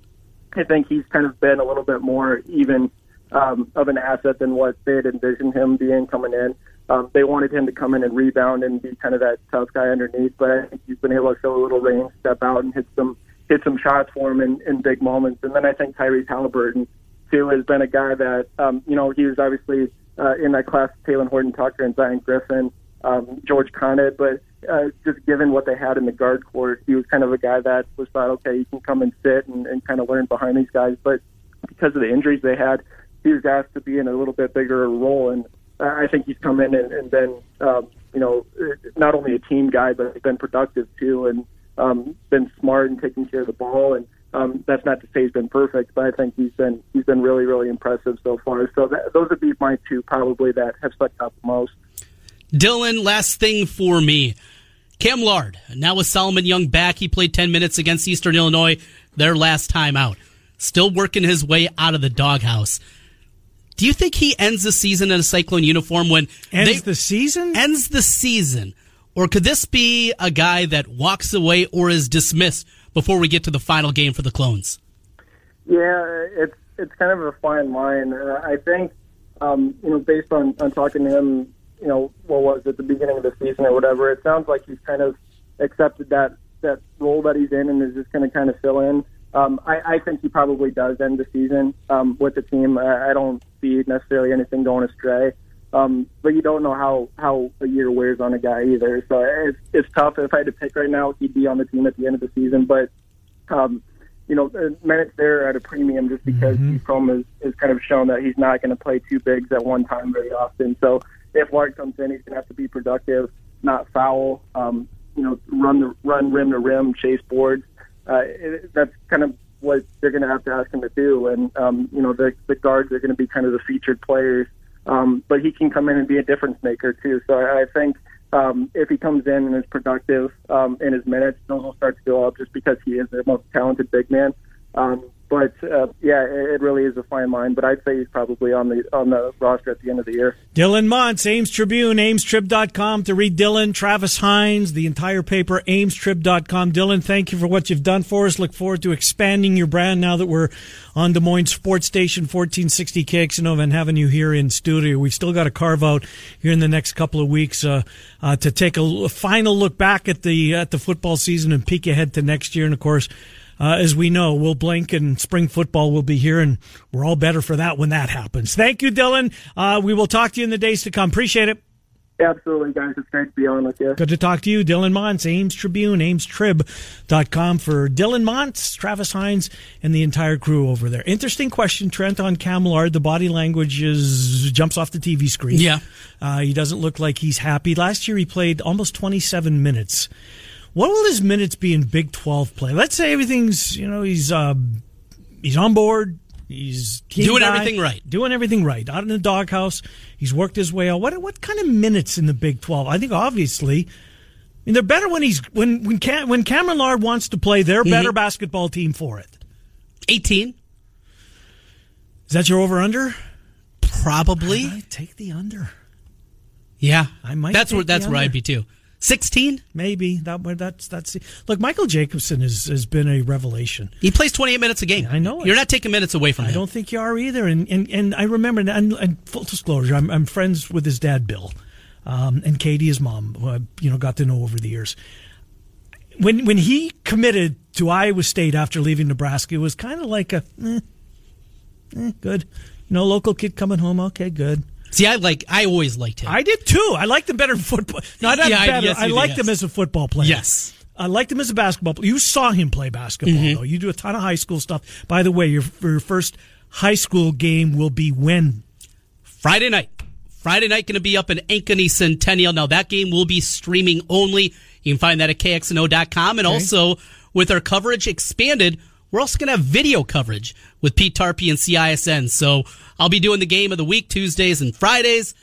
I think he's kind of been a little bit more even um, of an asset than what they had envisioned him being coming in. Um, they wanted him to come in and rebound and be kind of that tough guy underneath, but I think he's been able to show a little range, step out, and hit some hit some shots for him in, in big moments. And then I think Tyrese Haliburton too has been a guy that um, you know he was obviously uh, in that class, Talen Horton Tucker and Zion Griffin, um, George Conditt, but uh, just given what they had in the guard court, he was kind of a guy that was thought, okay, you can come and sit and, and kind of learn behind these guys. But because of the injuries they had, he was asked to be in a little bit bigger role, and I think he's come in and, and been, um, you know, not only a team guy, but he's been productive too, and um, been smart and taking care of the ball. And um, that's not to say he's been perfect, but I think he's been he's been really really impressive so far. So that, those would be my two probably that have stuck out the most. Dylan, last thing for me. Cam Lard, now with Solomon Young back, he played 10 minutes against Eastern Illinois their last time out. Still working his way out of the doghouse. Do you think he ends the season in a Cyclone uniform when Ends they, the season? ends the season? Or could this be a guy that walks away or is dismissed before we get to the final game for the Clones? Yeah, it's it's kind of a fine line. Uh, I think, um, you know, based on on talking to him, you know, what was it, the beginning of the season or whatever, it sounds like he's kind of accepted that that role that he's in and is just going to kind of fill in. Um, I, I think he probably does end the season um, with the team. I, I don't see necessarily anything going astray. Um, but you don't know how, how a year wears on a guy either. So it's, it's tough. If I had to pick right now, he'd be on the team at the end of the season. But, um, you know, minutes there are at a premium just because mm has, has kind of shown that he's not going to play two bigs at one time very often. So if Lard comes in, he's going to have to be productive, not foul, um, you know, run the run rim to rim, chase boards. Uh, that's kind of what they're going to have to ask him to do. And, um, you know, the, the guards are going to be kind of the featured players. Um, but he can come in and be a difference maker too. So I, I think um, if he comes in and is productive um, in his minutes, those will start to go up just because he is the most talented big man. Um, but uh, yeah, it, really is a fine line. But I'd say he's probably on the on the roster at the end of the year. Dylan Montz, Ames Tribune, AmesTrib.com to read Dylan, Travis Hines, the entire paper, AmesTrib.com. Dylan, thank you for what you've done for us. Look forward to expanding your brand now that we're on Des Moines Sports Station 1460 KXNO and having you here in studio. We've still got to carve out here in the next couple of weeks uh, uh, to take a, a final look back at the at the football season and peek ahead to next year. And of course, uh, as we know, we'll blink and spring football will be here, and we're all better for that when that happens. Thank you, Dylan. Uh, we will talk to you in the days to come. Appreciate it. Absolutely, guys. It's great to be on with you. Good to talk to you, Dylan Montz, Ames Tribune, AmesTrib.com for Dylan Montz, Travis Hines, and the entire crew over there. Interesting question, Trent, on Cam Lard. The body language is jumps off the TV screen. Yeah. Uh, he doesn't look like he's happy. Last year he played almost 27 minutes. What will his minutes be in Big 12 play? Let's say everything's, you know, he's uh, he's on board. He's doing guy, everything right. Doing everything right. Out in the doghouse. He's worked his way out. What what kind of minutes in the Big 12? I think obviously, I mean, they're better when he's when when Cam, when Cameron Lard wants to play. They're better mm-hmm. basketball team for it. 18. Is that your over under? Probably. I take the under. Yeah, I might. That's where that's where I'd be too. 16 maybe. That that's that's look michael jacobson has, has been a revelation. He plays 28 minutes a game. I know you're not taking minutes away from i him. i don't think you are either. And and, and i remember and, and full disclosure I'm, I'm friends with his dad bill um, and katie his mom who i you know got to know over the years. When when he committed to iowa state after leaving nebraska it was kind of like a eh, eh, good. You know local kid coming home. Okay good See, I like. I always liked him. I did too. I liked him better in football. No, not Yeah, I- better. yes, I you did, liked yes. him as a football player. Yes. I liked him as a basketball player. You saw him play basketball, Mm-hmm. though. You do a ton of high school stuff. By the way, your, your first high school game will be when? Friday night. Friday night going to be up in Ankeny Centennial. Now that game will be streaming only. You can find that at kxno.com and also with our coverage expanded, we're also going to have video coverage with Pete Tarpey and CISN. So I'll be doing the game of the week Tuesdays and Fridays,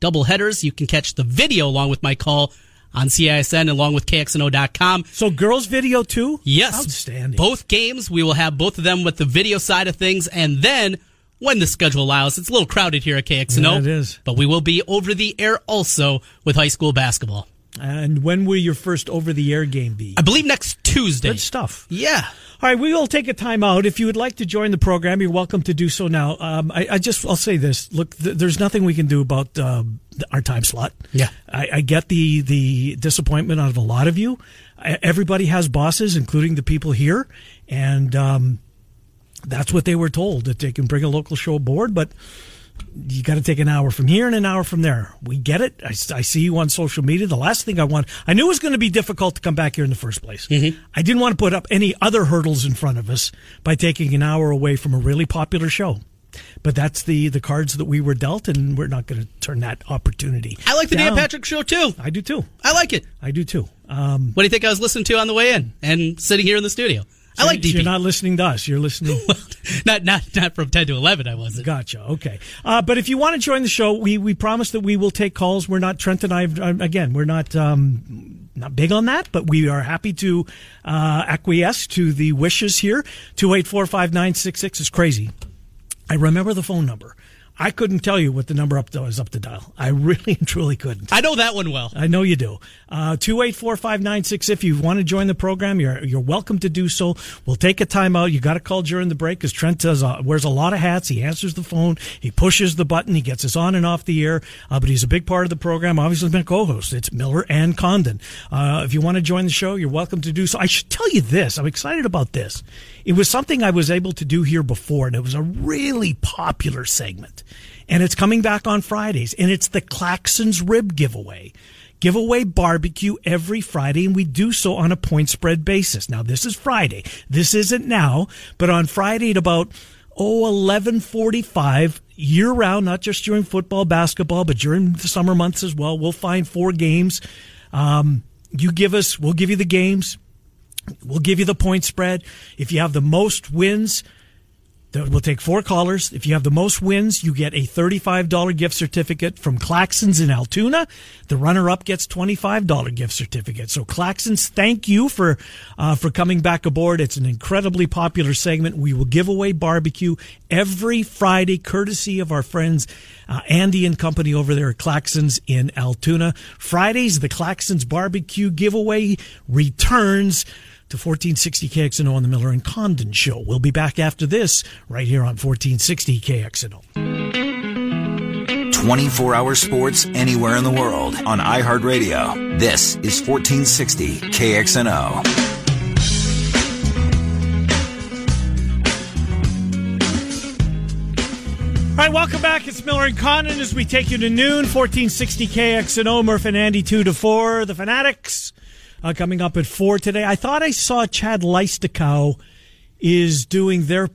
double headers. You can catch the video along with my call on CISN along with kxno.com. So girls video too? Yes. Outstanding. Both games, we will have both of them with the video side of things. And then, when the schedule allows, it's a little crowded here at KXNO. Yeah, it is. But we will be over the air also with high school basketball. And when will your first over the air game be? I believe next Tuesday. Good stuff. Yeah. All right, we will take a time out. If you would like to join the program, you're welcome to do so now. Um, I, I just, I'll say this. Look, th- there's nothing we can do about um, our time slot. Yeah. I, I get the the disappointment out of a lot of you. I, everybody has bosses, including the people here, and um, that's what they were told that they can bring a local show aboard, but you got to take an hour from here and an hour from there. We get it. I, I see you on social media. The last thing I want, I knew it was going to be difficult to come back here in the first place. I didn't want to put up any other hurdles in front of us by taking an hour away from a really popular show. But that's the the cards that we were dealt, and we're not going to turn that opportunity. I like the Dan. Patrick show too. I do too. I like it. I do too. Um, What do you think I was listening to on the way in and sitting here in the studio? I like You're not listening to us. You're listening. not, not, not from 10 to 11, I wasn't. Gotcha. Okay. Uh, but if you want to join the show, we, we promise that we will take calls. We're not Trent and I. um, Again, we're not um, not big on that, but we are happy to uh, acquiesce to the wishes here. Two eight four five nine six six is crazy. I remember the phone number. I couldn't tell you what the number up to was up to dial. I really and truly couldn't. I know that one well. I know you do. Uh, two eight four five nine six. If you want to join the program, you're you're welcome to do so. We'll take a time out. You got to call during the break because Trent does uh, wears a lot of hats. He answers the phone. He pushes the button. He gets us on and off the air. Uh, but he's a big part of the program. Obviously, been a co-host. It's Miller and Condon. Uh, if you want to join the show, you're welcome to do so. I should tell you this. I'm excited about this. It was something I was able to do here before, and it was a really popular segment and it's coming back on Fridays, and it's the Claxons Rib Giveaway. Giveaway barbecue every Friday, and we do so on a point spread basis. Now, this is Friday. This isn't now, but on Friday at about oh year round, not just during football, basketball, but during the summer months as well. We'll find four games. Um, you give us, we'll give you the games. We'll give you the point spread. If you have the most wins, We'll take four callers. If you have the most wins, you get a $35 gift certificate from Claxons in Altoona. The runner-up gets $25 gift certificate. So Claxons, thank you for uh, for coming back aboard. It's an incredibly popular segment. We will give away barbecue every Friday, courtesy of our friends uh, Andy and company over there at Claxons in Altoona. Fridays, the Claxons barbecue giveaway returns to 1460 KXNO on the Miller and Condon Show. We'll be back after this right here on 1460 KXNO. 24 hour sports anywhere in the world on iHeartRadio. This is 1460 KXNO. All right, welcome back. It's Miller and Condon as we take you to noon, 1460 KXNO, Murph and Andy 2 to 4. The Fanatics uh, coming up at 4 today. I thought I saw Chad Leistikow is doing their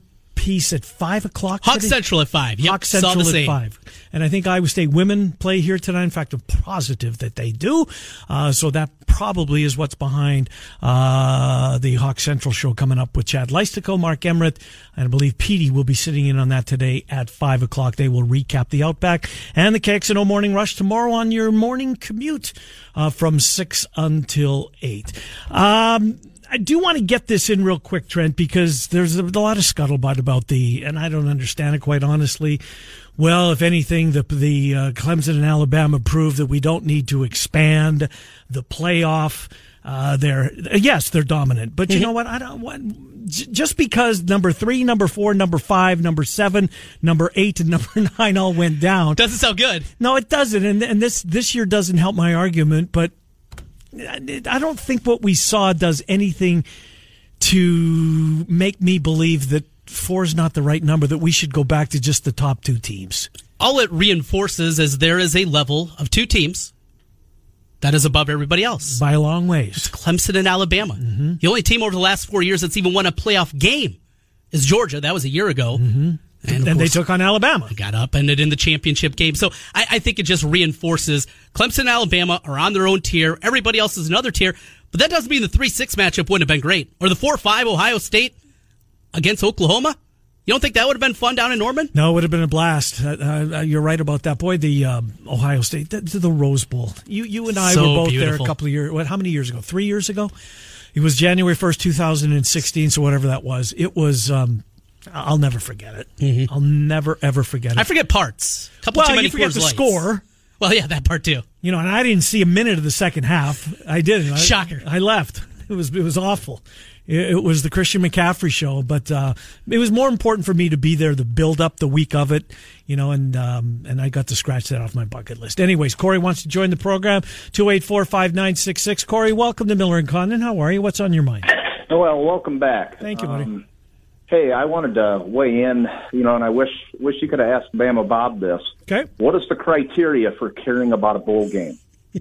piece at 5 o'clock Hawk today. Central at 5. Yep, Hawk Central at same. five, and I think Iowa State women play here tonight. In fact, I'm positive that they do. Uh, so that probably is what's behind uh, the Hawk Central show coming up with Chad Leistikow, Mark Emmert, and I believe Petey will be sitting in on that today at five o'clock. They will recap the Outback and the KXNO Morning Rush tomorrow on your morning commute uh, from six until eight. Um, I do want to get this in real quick, Trent, because there's a, lot of scuttlebutt about the, and I don't understand it quite honestly. Well, if anything, the the uh, Clemson and Alabama prove that we don't need to expand the playoff. Uh, they're yes, they're dominant, but you know what? I don't want just because number three, number four, number five, number seven, number eight, and number nine all went down. Doesn't sound good. No, it doesn't, and and this this year doesn't help my argument. But I don't think what we saw does anything to make me believe that four is not the right number. That we should go back to just the top two teams. All it reinforces is there is a level of two teams That is above everybody else. by a long ways. It's Clemson and Alabama. Mm-hmm. The only team over the last four years that's even won a playoff game is Georgia. That was a year ago. Mm-hmm. And, And they took on Alabama. got up and it in the championship game. So I, I think it just reinforces Clemson and Alabama are on their own tier. Everybody else is another tier. But that doesn't mean the 3 6 matchup wouldn't have been great. Or the 4 5 Ohio State against Oklahoma. You don't think that would have been fun down in Norman? No, it would have been a blast. Uh, uh, you're right about that. Boy, the um, Ohio State, the, the Rose Bowl. You you and I So were both there a couple of years. What? How many years ago? Three years ago. It was January first, two thousand and sixteen. So whatever that was, it was. Um, I'll never forget it. I'll never ever forget it. Mm-hmm. I forget parts. couple well, too many you forget the Lights. score. Well, yeah, that part too. You know, and I didn't see a minute of the second half. I didn't. I- Shocker. I left. It was it was awful. It, it was the Christian McCaffrey show, but uh, it was more important for me to be there, the build up, the week of it, you know, and um, and I got to scratch that off my bucket list. Anyways, Corey wants to join the program. Two eight four five nine six six. Corey, welcome to Miller and Condon. How are you? What's on your mind? Well, welcome back. Thank you, buddy. Um, hey, I wanted to weigh in, you know, and I wish wish you could have asked Bama Bob this. Okay. What is the criteria for caring about a bowl game?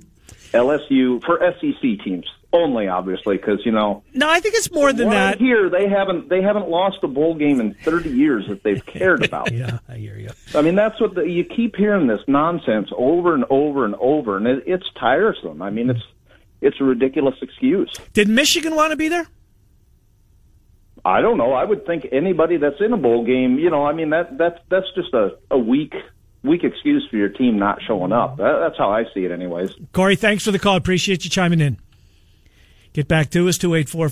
LSU for SEC teams only, obviously, because you know No, I think it's more than that. Here, they haven't they haven't lost a bowl game in 30 years that they've cared about. Yeah, I hear you. I mean, that's what the, you keep hearing this nonsense over and over and over, and it, it's tiresome. I mean, it's it's a ridiculous excuse. Did Michigan want to be there? I don't know. I would think anybody that's in a bowl game, you know, I mean that that's that's just a a weak weak excuse for your team not showing up. That, that's how I see it, anyways. Corey, thanks for the call. Appreciate you chiming in. Get back to us, 284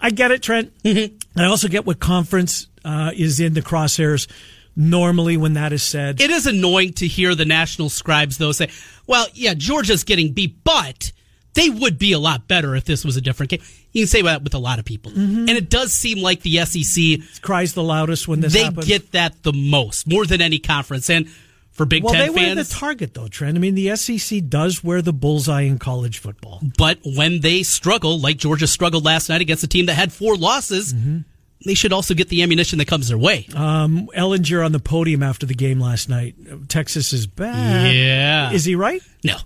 I get it, Trent. I also get what conference uh, is in the crosshairs normally when that is said. It is annoying to hear the national scribes, though, say, well, yeah, Georgia's getting beat, but they would be a lot better if this was a different game. You can say that with a lot of people. Mm-hmm. And it does seem like the SEC, cries the loudest when this they happens. get that the most, more than any conference. And for Big well, Ten they wear the fans, target, though, Trent. I mean, the SEC does wear the bullseye in college football. but when they struggle, like Georgia struggled last night against a team that had four losses, Mm-hmm. they should also get the ammunition that comes their way. Um, Ehlinger on the podium after the game last night. Texas is back. Yeah. Is he right? no.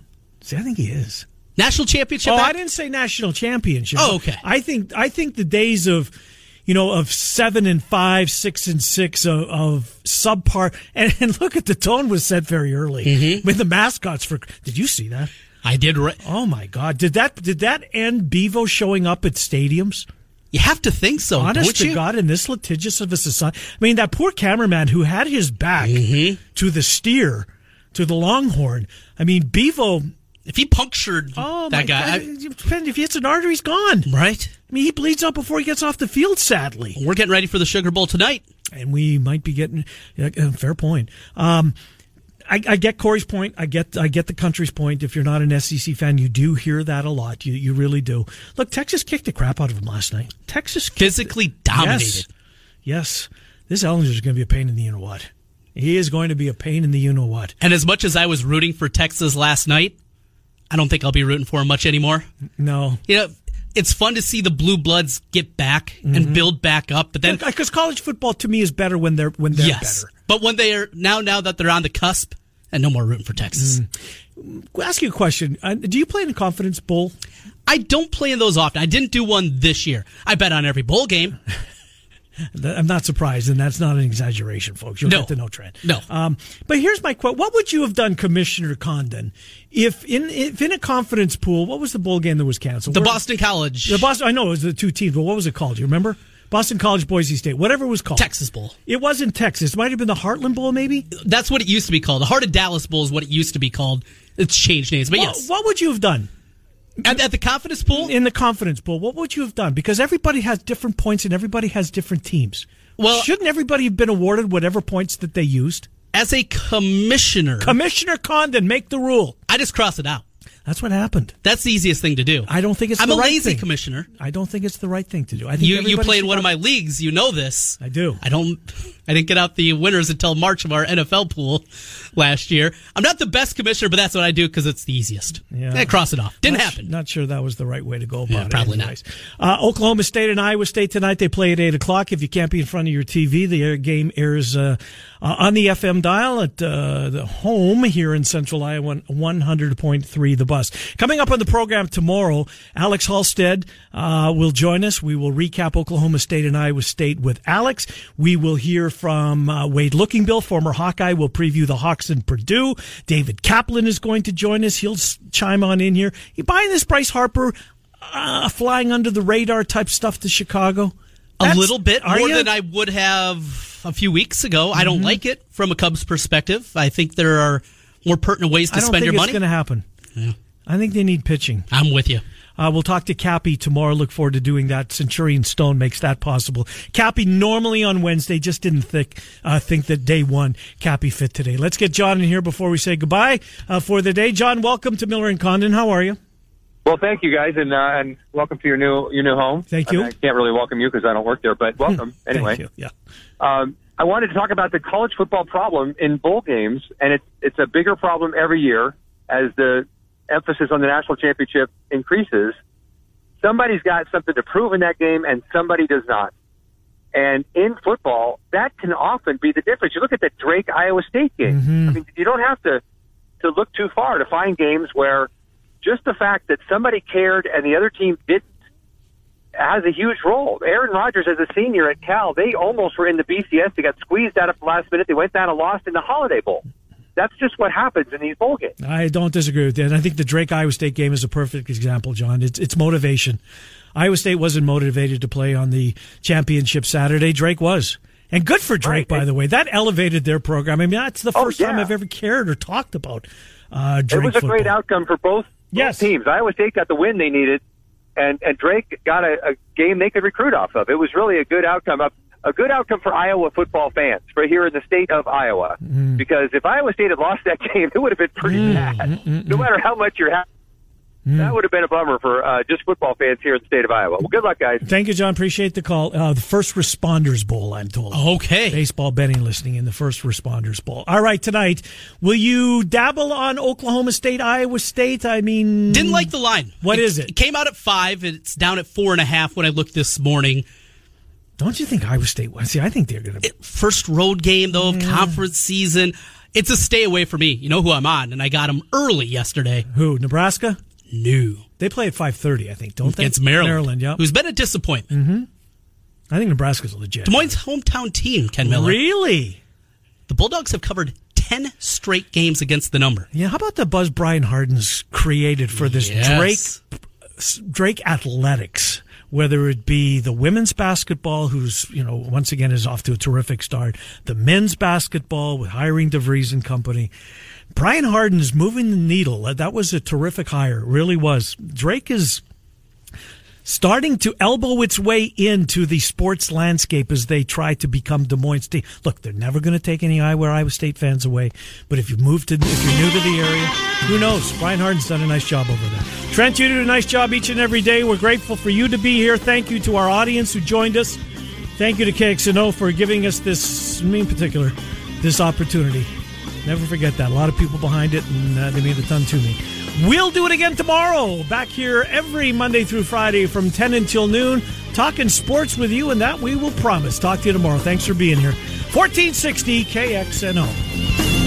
See, I think he is. National championship? Oh? I didn't say national championship. Oh, okay. I think I think the days of, you know, of seven and five, six and six of, of subpar, and, and look at the tone was set very early Mm-hmm. with the mascots for. Did you see that? I did. Re- Oh my God! Did that did that end Bevo showing up at stadiums? you have to think so, Honest to you? God, in this litigious of a society, I mean, that poor cameraman who had his back Mm-hmm. to the steer, to the longhorn. I mean, Bevo. If he punctured Oh that my guy, God! if he hits an artery, he's gone. Right? I mean, he bleeds out before he gets off the field, sadly. We're getting ready for the Sugar Bowl tonight. And we might be getting uh, fair point. Um, I, I get Corey's point. I get I get the country's point. If you're not an SEC fan, you do hear that a lot. You you really do. Look, Texas kicked the crap out of them last night. Texas kicked Physically dominated. Yes, yes. This Ehlinger is going to be a pain in the you know what. He is going to be a pain in the you know what. And as much as I was rooting for Texas last night, I don't think I'll be rooting for him much anymore. No, You know, it's fun to see the blue bloods get back Mm-hmm. and build back up, but then because college football to me is better when they're when they're yes, better. but when they are now now that they're on the cusp, and no more rooting for Texas. Mm. Ask you a question. Uh, do you play in a confidence bowl? I don't play in those often. I didn't do one this year. I bet on every bowl game. I'm not surprised, and that's not an exaggeration, folks. You'll No. get to know Trent. No. Um, but here's my question: What would you have done, Commissioner Condon, if in if in a confidence pool? What was the bowl game that was canceled? The Where- Boston College, The Boston. I know it was the two teams, but what was it called? Do you remember? Boston College, Boise State, whatever it was called. Texas Bowl. It wasn't Texas. It might have been the Heartland Bowl, maybe. That's what it used to be called. The Heart of Dallas Bowl is what it used to be called. It's changed names, but What- yes, What would you have done at, at the confidence pool. in the confidence pool? What would you have done? Because everybody has different points, and everybody has different teams. Well- shouldn't everybody have been awarded whatever points that they used? as a commissioner, Commissioner Condon, make the rule. I just cross it out. That's what happened. That's the easiest thing to do. I don't think it's I'm the a right lazy thing. commissioner. I don't think it's the right thing to do. I think You you everybody play in should one of my leagues. You know this. I do. I don't. I didn't get out the winners until March of our NFL pool last year. I'm not the best commissioner, but that's what I do because it's the easiest. Yeah. I cross it off. Didn't not happen. not sure that was the right way to go about yeah, it. Probably anyways. not. Uh, Oklahoma State and Iowa State tonight. They play at 8 o'clock. If you can't be in front of your TV, the game airs uh, uh, on the FM dial at uh, the home here in central Iowa, 100.3 The Bus. Coming up on the program tomorrow, Alex Halsted uh, will join us. We will recap Oklahoma State and Iowa State with Alex. We will hear from uh, Wade Lookingbill, former Hawkeye. We'll preview the Hawks in Purdue. David Kaplan is going to join us. He'll chime on in here. You buying this Bryce Harper uh, flying under the radar type stuff to Chicago? That's, a little bit more you? than I would have a few weeks ago. Mm-hmm. I don't mm-hmm. like it from a Cubs perspective. I think there are more pertinent ways to spend your money. It's going to happen. Yeah. I think they need pitching. I'm with you. Uh, we'll talk to Cappy tomorrow. Look forward to doing that. Centurion Stone makes that possible. Cappy normally on Wednesday just didn't think uh, think that day one Cappy fit today. Let's get John in here before we say goodbye uh, for the day. John, welcome to Miller and Condon. How are you? Well, thank you guys, and uh, and welcome to your new your new home. Thank you. I, mean, I can't really welcome you because I don't work there, but welcome anyway. Yeah. Um, I wanted to talk about the college football problem in bowl games, and it's it's a bigger problem every year as the emphasis on the national championship increases. Somebody's got something to prove in that game, and somebody does not. And in football, that can often be the difference. You look at the Drake Iowa State game. Mm-hmm. I mean, you don't have to to look too far to find games where just the fact that somebody cared and the other team didn't has a huge role. Aaron Rodgers, as a senior at Cal, they almost were in the BCS. They got squeezed out at the last minute. They went down and lost in the Holiday Bowl. That's just what happens in these bowl games. I don't disagree with that. And I think the Drake Iowa State game is a perfect example, John. It's, it's motivation. Iowa State wasn't motivated to play on the championship Saturday. Drake was. And good for Drake, right. by the way. That elevated their program. I mean, that's the oh, first oh, yeah. time I've ever cared or talked about uh, Drake It was a football. great outcome for both, both yes. teams. Iowa State got the win they needed and and Drake got a, a game they could recruit off of. It was really a good outcome. A, a good outcome for Iowa football fans for here in the state of Iowa. Mm. Because if Iowa State had lost that game, it would have been pretty mm. bad. Mm-mm-mm. No matter how much you're happy Mm. That would have been a bummer for uh, just football fans here in the state of Iowa. Well, good luck, guys. Thank you, John. Appreciate the call. Uh, the First Responders Bowl, I'm told. Okay. Baseball betting listening in the First Responders Bowl. All right, tonight, will you dabble on Oklahoma State, Iowa State? I mean, didn't like the line. What it, is it? It came out at five. It's down at four and a half when I looked this morning. Don't you think Iowa State? See, I think they're going to. First road game though of yeah. conference season. It's a stay away for me. You know who I'm on, and I got them early yesterday. Who? Nebraska? No. They play at 5.30, I think, don't they? It's Maryland. Maryland, yeah. Who's been a disappointment. Mm-hmm. I think Nebraska's legit. Des Moines' hometown team, Ken Miller. Really? The Bulldogs have covered 10 straight games against the number. Yeah, how about the buzz Brian Hardin's created for this yes. Drake Drake Athletics? Whether it be the women's basketball, who's, you know, once again is off to a terrific start, the men's basketball with hiring DeVries and company. Brian Hardin is moving the needle. That was a terrific hire. It really was. Drake is starting to elbow its way into the sports landscape as they try to become Des Moines State. Look, they're never going to take any Iowa Iowa State fans away, but if you move to, if you're new to the area, who knows? Brian Hardin's done a nice job over there. Trent, you do a nice job each and every day. We're grateful for you to be here. Thank you to our audience who joined us. Thank you to KXNO for giving us this, me in particular, this opportunity. Never forget that. A lot of people behind it, and uh, they mean a ton to me. We'll do it again tomorrow. Back here every Monday through Friday from 10 until noon, talking sports with you, and that we will promise. Talk to you tomorrow. Thanks for being here. 1460 KXNO.